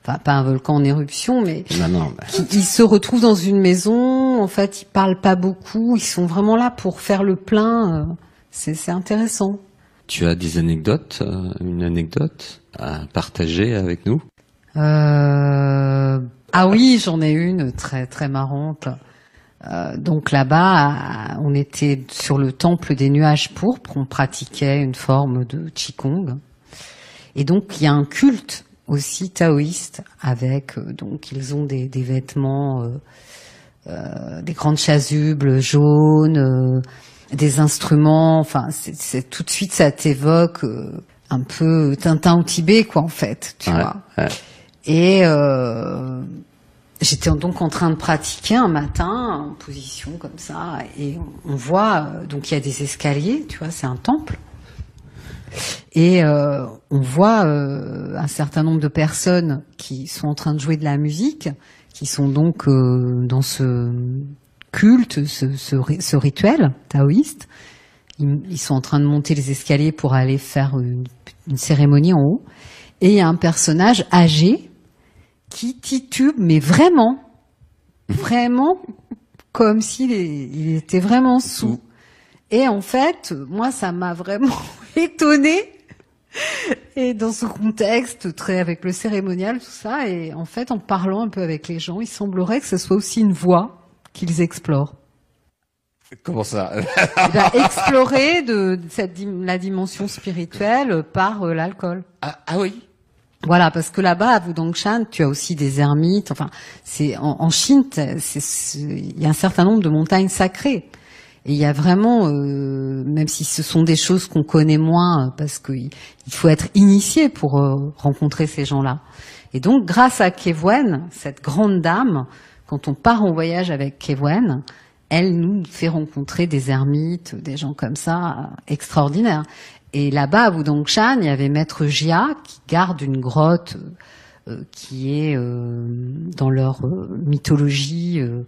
Enfin, pas un volcan en éruption, mais non, non, bah, qui, ils se retrouvent dans une maison. En fait, ils parlent pas beaucoup. Ils sont vraiment là pour faire le plein. euh, C'est c'est intéressant. tu as des anecdotes, euh, une anecdote à partager avec nous? Euh, ah oui, j'en ai une très très marrante. Euh, donc là-bas, on était sur le temple des nuages pourpres, on pratiquait une forme de qigong. Et donc il y a un culte aussi taoïste avec euh, donc ils ont des, des vêtements, euh, euh, des grandes chasubles jaunes, euh, des instruments. Enfin, c'est c'est- tout de suite ça t'évoque euh, un peu Tintin au Tibet, quoi, en fait. Tu Ouais, vois. ouais. Et euh, j'étais donc en train de pratiquer un matin en position comme ça, et on voit donc il y a des escaliers, tu vois, c'est un temple, et euh, on voit euh, un certain nombre de personnes qui sont en train de jouer de la musique, qui sont donc euh, dans ce culte, ce, ce, ri- ce rituel taoïste. Ils, sont en train de monter les escaliers pour aller faire une cérémonie en haut. Et il y a un personnage âgé qui titube, mais vraiment, vraiment, comme s'il il était vraiment sous. Et en fait, moi, ça m'a vraiment étonnée. Et dans ce contexte, très avec le cérémonial, tout ça, et en fait, en parlant un peu avec les gens, il semblerait que ce soit aussi une voie qu'ils explorent. Comment ça? Va explorer de, cette la dimension spirituelle par euh, l'alcool. ah, ah oui? Voilà, parce que là-bas, à Wudangshan, tu as aussi des ermites. Enfin, c'est en, en Chine, il y a un certain nombre de montagnes sacrées. Et il y a vraiment, euh, même si ce sont des choses qu'on connaît moins, euh, parce qu'il il faut être initié pour euh, rencontrer ces gens-là. Et donc, grâce à Kewen, cette grande dame, quand on part en voyage avec Kewen, elle nous fait rencontrer des ermites, des gens comme ça, euh, extraordinaires. Et là-bas, à Wudangshan, il y avait Maître Jia qui garde une grotte euh, qui est euh, dans leur euh, mythologie euh,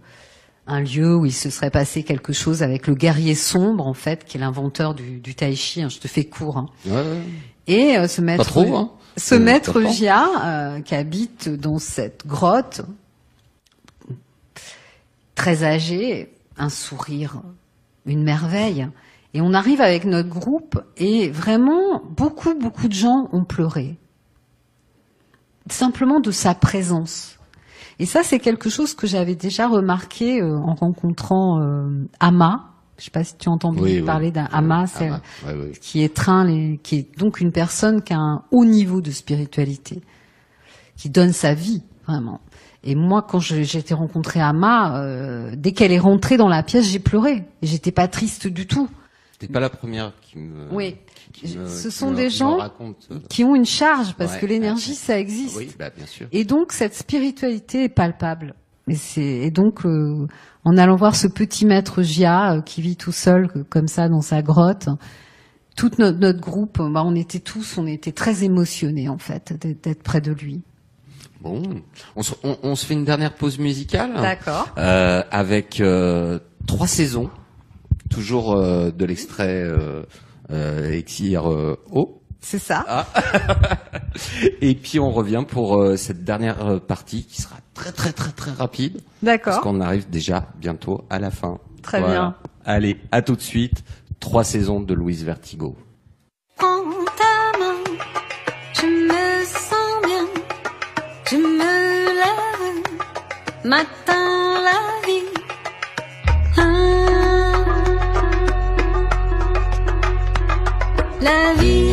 un lieu où il se serait passé quelque chose avec le guerrier sombre, en fait, qui est l'inventeur du, du tai chi. hein, je te fais court. hein. ouais, ouais. Et euh, ce maître, trop, hein. ce maître. Jia, euh, qui habite dans cette grotte, très âgé, un sourire, une merveille. Et on arrive avec notre groupe et vraiment beaucoup, beaucoup de gens ont pleuré. Simplement de sa présence. Et ça, c'est quelque chose que j'avais déjà remarqué euh, en rencontrant euh, Ama. Je sais pas si tu as entendu Oui, oui. parler d'un Ama, c'est Ah, ouais, ouais. qui étreint les, qui est donc une personne qui a un haut niveau de spiritualité, qui donne sa vie vraiment. Et moi, quand été rencontrée Ama, euh, dès qu'elle est rentrée dans la pièce, j'ai pleuré. Et J'étais pas triste du tout. T'es pas la première qui me. Oui. qui me- Ce sont me- des me gens euh, qui ont une charge parce Ouais, que l'énergie ouais. ça existe. Oui, bah, bien sûr. Et donc cette spiritualité est palpable. Et c'est et donc euh, en allant voir ce petit maître Gia euh, qui vit tout seul euh, comme ça dans sa grotte, toute notre, notre groupe, bah, on était tous, on était très émotionnés en fait d'être d'être près de lui. Bon, on se, on, on se fait une dernière pause musicale. D'accord. Avec trois saisons, toujours euh, de l'extrait euh, euh, Exir euh, haut. C'est ça. Ah. Et puis on revient pour euh, cette dernière euh, partie qui sera très très très très rapide parce D'accord. qu'on arrive déjà bientôt à la fin. Très bien. Allez, à tout de suite. Trois saisons de Louise Vertigo. Prends ta main, je me sens bien, je me lève, matin la vie. Ah. La vie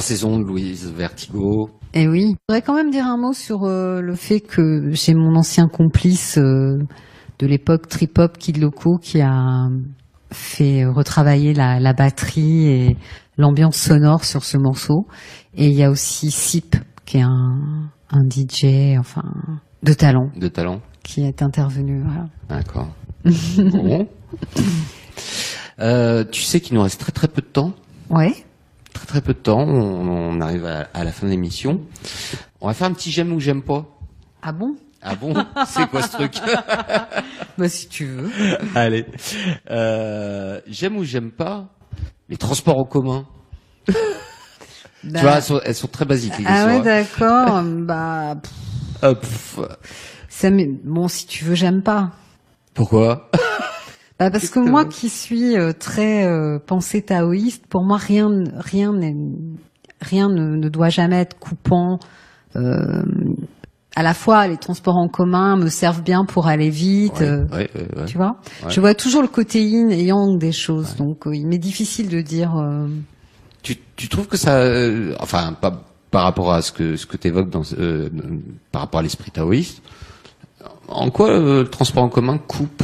trois saisons de Louise Vertigo. Et oui, je voudrais quand même dire un mot sur euh, le fait que j'ai mon ancien complice euh, de l'époque trip-hop Kid Loco qui a fait retravailler la, la batterie et l'ambiance sonore sur ce morceau. Et il y a aussi Sip qui est un, un DJ, enfin, de talent, De talent. qui est intervenu. Voilà. D'accord. bon. Euh, tu sais qu'il nous reste très très peu de temps. Ouais. Très très peu de temps. On, on arrive à, à la fin de l'émission. On va faire un petit j'aime ou j'aime pas. Ah bon? Ah bon? C'est quoi ce truc? Bah si tu veux. Allez. Euh, j'aime ou j'aime pas les transports en commun. Bah, Tu vois, elles sont, elles sont très basiques. les ah ouais, d'accord. bah, pff, pff. ça bon, si tu veux, j'aime pas. Pourquoi? Bah parce que moi qui suis euh, très euh, pensée taoïste, pour moi rien rien ne, ne doit jamais être coupant. Euh, à la fois les transports en commun me servent bien pour aller vite, Ouais, euh, ouais, ouais, ouais. tu vois. Je vois toujours le côté yin et yang des choses, donc il m'est difficile de dire. Tu, tu trouves que ça, enfin, pas par rapport à ce que ce que t'évoques dans, par rapport à l'esprit taoïste, en quoi le transport en commun coupe?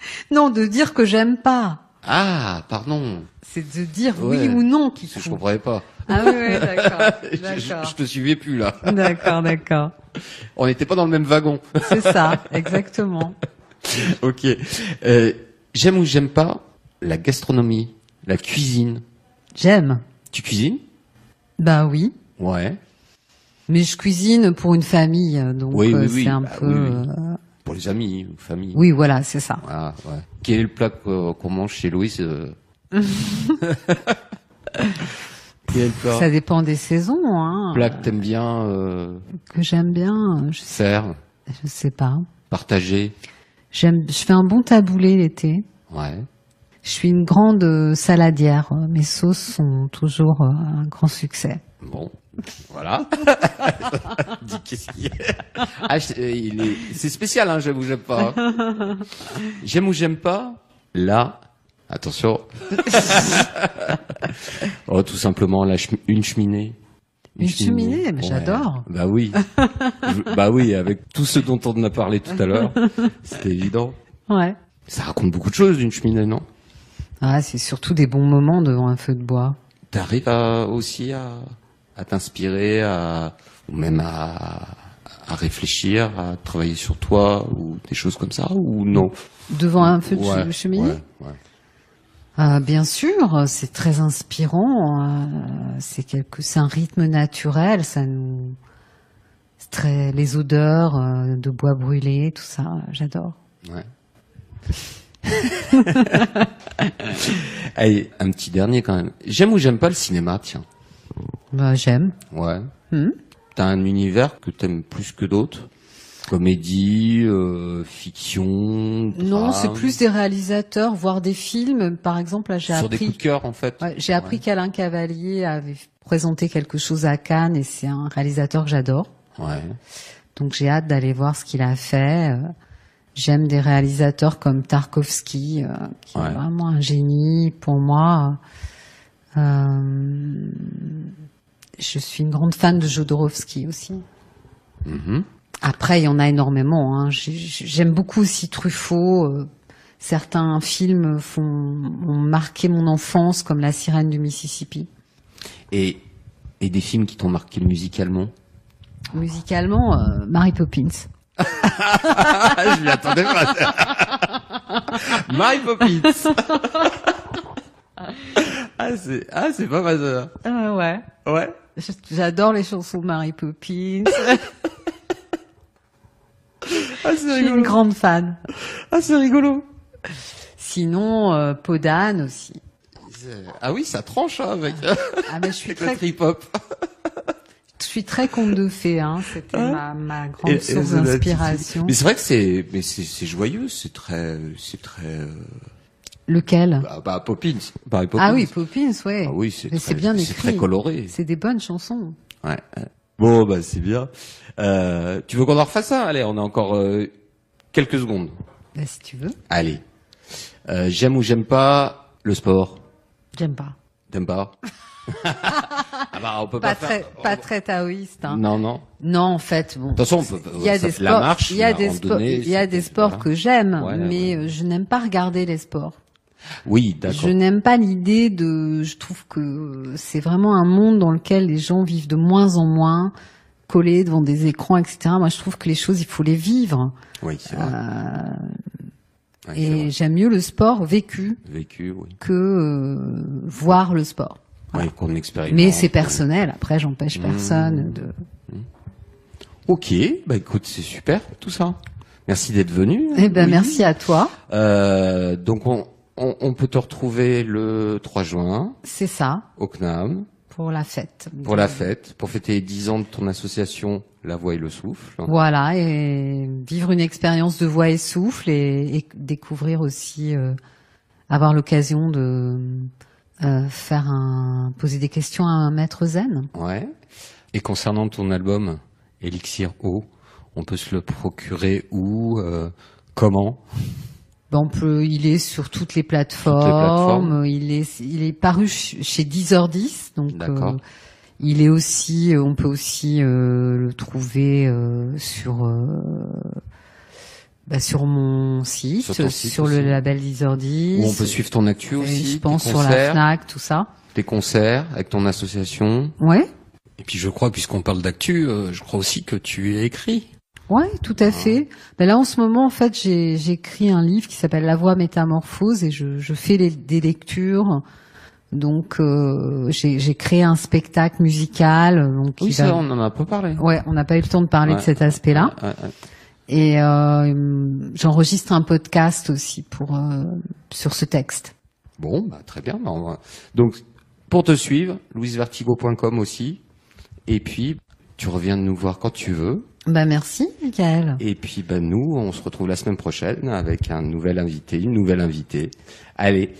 Non, de dire que j'aime pas, Ah, pardon, c'est de dire Ouais. oui ou non qui parce que je comprenais pas. Ah oui, d'accord, je, je, te suivais plus là. d'accord, d'accord. On n'était pas dans le même wagon. C'est ça, exactement. ok. Euh, j'aime ou j'aime pas la gastronomie, la cuisine. J'aime. Tu cuisines? Bah oui. Ouais. Mais je cuisine pour une famille, donc Oui, euh, oui. c'est un Bah, peu. euh, Pour les amis ou famille. Oui, voilà, c'est ça. Voilà, ouais. Quel est le plat qu'on qu'on mange chez Louis euh Quel plat Ça dépend des saisons, hein. Plat que t'aimes bien euh, Que j'aime bien, je sais, faire, je sais pas. partager J'aime, je fais un bon taboulé l'été. Ouais. Je suis une grande euh, saladière. Mes sauces sont toujours euh, un grand succès. Bon, voilà. Dis qu'est-ce qu'il y a ah, euh, C'est spécial, hein, j'aime ou j'aime pas. hein. J'aime ou j'aime pas Là, attention. oh, tout simplement, la chemi- une cheminée. Une cheminée, mais j'adore. Bah oui. Je- bah oui, avec tout ce dont on a parlé tout à l'heure, c'était évident. Ouais. Ça raconte beaucoup de choses d'une cheminée, non? Ah, c'est surtout des bons moments devant un feu de bois. T'arrives à- aussi à, à t'inspirer, à, ou même à, à réfléchir, à travailler sur toi, ou des choses comme ça, ou non? Devant un feu de Ouais, cheminée? ouais, ouais. Ah, bien sûr, c'est très inspirant. euh, c'est quelque, c'est un rythme naturel. Ça nous, c'est très les odeurs euh, de bois brûlé, tout ça, j'adore. Ouais. Allez, un petit dernier quand même. J'aime ou j'aime pas le cinéma, tiens? Bah, j'aime. Ouais. Hmm. T'as un univers que t'aimes plus que d'autres? Comédie, euh, fiction Non, c'est plus des réalisateurs, voire des films. Par exemple, là, j'ai sur des coups appris, de cœur en fait. ouais, j'ai appris qu'Alain Cavalier avait présenté quelque chose à Cannes et c'est un réalisateur que j'adore. Ouais. Donc j'ai hâte d'aller voir ce qu'il a fait. Euh, J'aime des réalisateurs comme Tarkovsky, euh, qui Ouais. est vraiment un génie pour moi. Euh, je suis une grande fan de Jodorowsky aussi. Mhm. Après, il y en a énormément. Hein. J'ai- J'aime beaucoup aussi Truffaut. euh, certains films font, ont marqué mon enfance, comme La sirène du Mississippi. Et, et des films qui t'ont marqué musicalement? Musicalement, euh, Mary Poppins. Je m'y attendais pas. My Poppins. ah, c'est, ah, c'est pas mal ça. Ah ouais. Ouais. J'adore les chansons de Mary Poppins. Ah, Je suis une grande fan. Ah, c'est rigolo. Sinon, euh, Podane aussi. Ah oui, ça tranche, hein, avec, Ah ben, je suis très, trip-hop. je suis très conte de fées. Hein. C'était ma, ma grande Et- source d'inspiration. Mais c'est vrai que c'est, mais joyeux, c'est très, c'est très, euh, Lequel bah, bah, Poppins. Bah, Poppins. Ah oui, Poppins, ouais. Ah oui, c'est très- c'est bien c'est écrit. très coloré. C'est des bonnes chansons. Ouais. Bon, bah, c'est bien. Euh, tu veux qu'on en refasse un? Allez, on a encore, euh, quelques secondes. Bah, si tu veux. Allez. Euh, j'aime ou j'aime pas le sport? J'aime pas. T'aimes pas? Ah bah, on peut Pas pas, très, faire. pas très taoïste. Hein. Non, non. Non, en fait, bon. De toute façon, on peut- il y a ça- des la sports, marche, il y a des il y a c'est- des sports que j'aime, Ouais, mais ouais. euh, je n'aime pas regarder les sports. Oui, d'accord. Je n'aime pas l'idée de. Je trouve que c'est vraiment un monde dans lequel les gens vivent de moins en moins collés devant des écrans, etc. Moi, je trouve que les choses, il faut les vivre. Oui, c'est vrai. Euh, Ouais, et j'aime mieux le sport vécu Vécu, oui. que euh, voir le sport. Oui, qu'on expérimente. Mais c'est personnel. Après, j'empêche Mmh. personne de. Ok, bah écoute, c'est super tout ça. Merci d'être venu. Eh ben, Oui. merci à toi. Euh, donc on, on, on peut te retrouver le 3 juin C'est ça au CNAM pour la fête. pour la fête, pour fêter les 10 ans de ton association La Voix et le Souffle. Voilà, et vivre une expérience de voix et souffle et, et découvrir aussi, euh, avoir l'occasion de euh, faire un, poser des questions à un maître zen. Ouais. Et concernant ton album Elixir O, on peut se le procurer où, euh, comment? On peut, il est sur toutes les plateformes. plateformes. Il est, il est paru ch- chez 10h10, donc euh, il est aussi, euh, on peut aussi euh, le trouver euh, sur euh, bah, sur mon site, Sur site le aussi. label 10h10. Où on peut suivre ton actu aussi, je pense sur la Fnac, tout ça. tes concerts avec ton association. Ouais, Et puis je crois, puisqu'on parle d'actu, euh, je crois aussi que tu es écrit. Ouais, tout à fait. Ben là, en ce moment, en fait, j'ai écrit un livre qui s'appelle La Voix métamorphose et je, je fais les- des lectures. Donc, euh, j'ai créé un spectacle musical. Donc, qui Oui, va- ça, on en a pas parlé. Ouais, on n'a pas eu le temps de parler de cet aspect-là. Ouais, ouais. Et euh, j'enregistre un podcast aussi pour euh, sur ce texte. Bon, bah, très bien. bah, va- Donc, pour te suivre, louisevertigo.com aussi. Et puis, tu reviens nous voir quand tu veux. Bah merci, Michael. Et puis, bah, nous, on se retrouve la semaine prochaine avec un nouvel invité, une nouvelle invitée. Allez,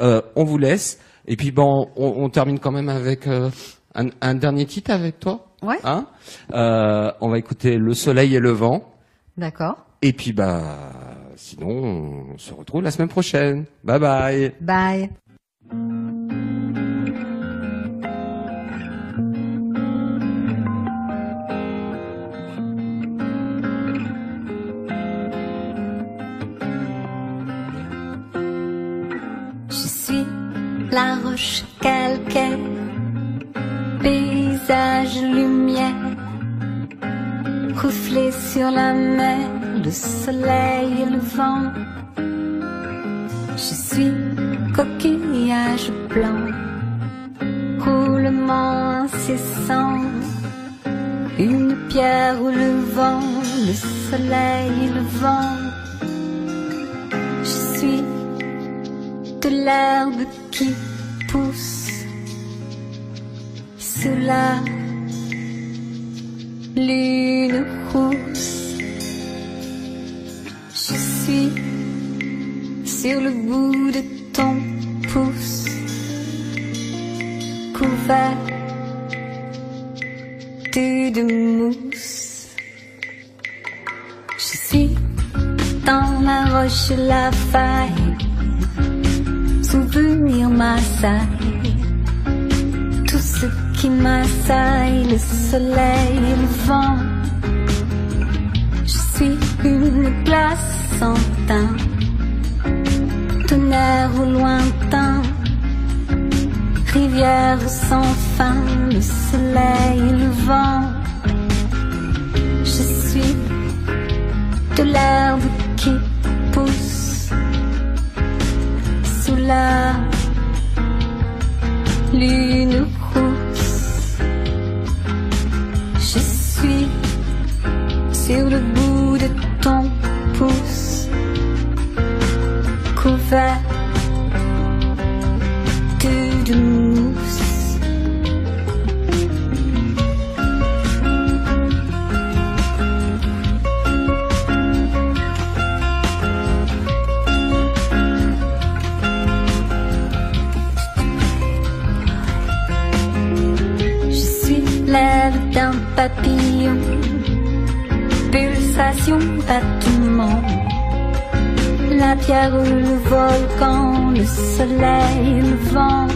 euh, on vous laisse. Et puis, bon, on, on termine quand même avec euh, un, un dernier titre avec toi. Ouais. Hein? Euh, on va écouter Le Soleil et le Vent. D'accord. Et puis, bah, sinon, on se retrouve la semaine prochaine. Bye bye. Bye. La roche calcaire, paysage lumière, reflet sur la mer, le soleil et le vent. Je suis coquillage blanc, roulement incessant, une pierre où le vent, le soleil et le vent. Je suis de l'herbe qui pousse sous la lune rousse. Je suis sur le bout de ton pouce, couvert de, mousse. Je suis dans la roche, la faille souvenir m'assaille. Tout ce qui m'assaille, le soleil et le vent. Je suis une glace sans teint, tonnerre au lointain, rivière sans fin, le soleil et le vent. Je suis de qui lune rousse. Je suis sur le bout de ton pouce, couvert volcan, le soleil, le vent.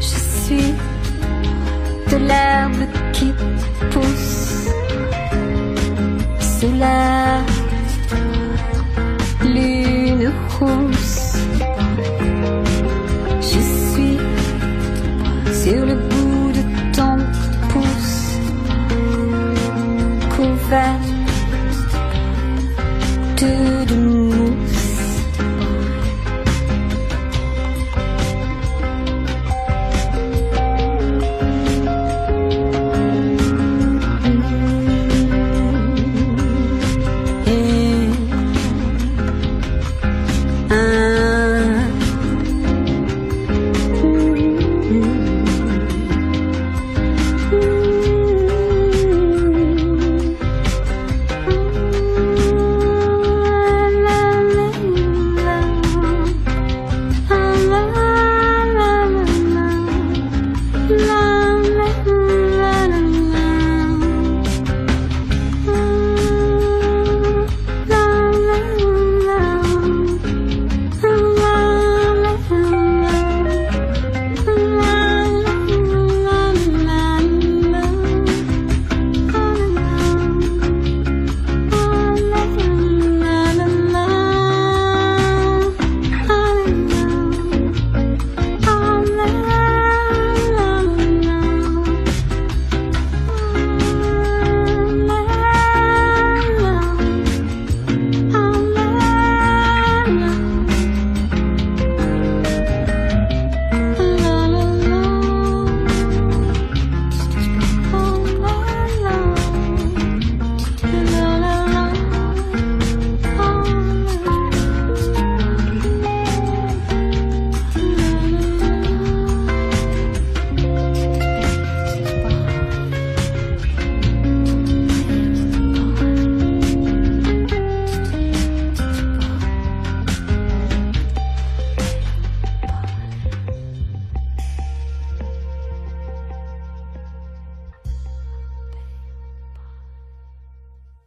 Je suis de l'herbe qui pousse sous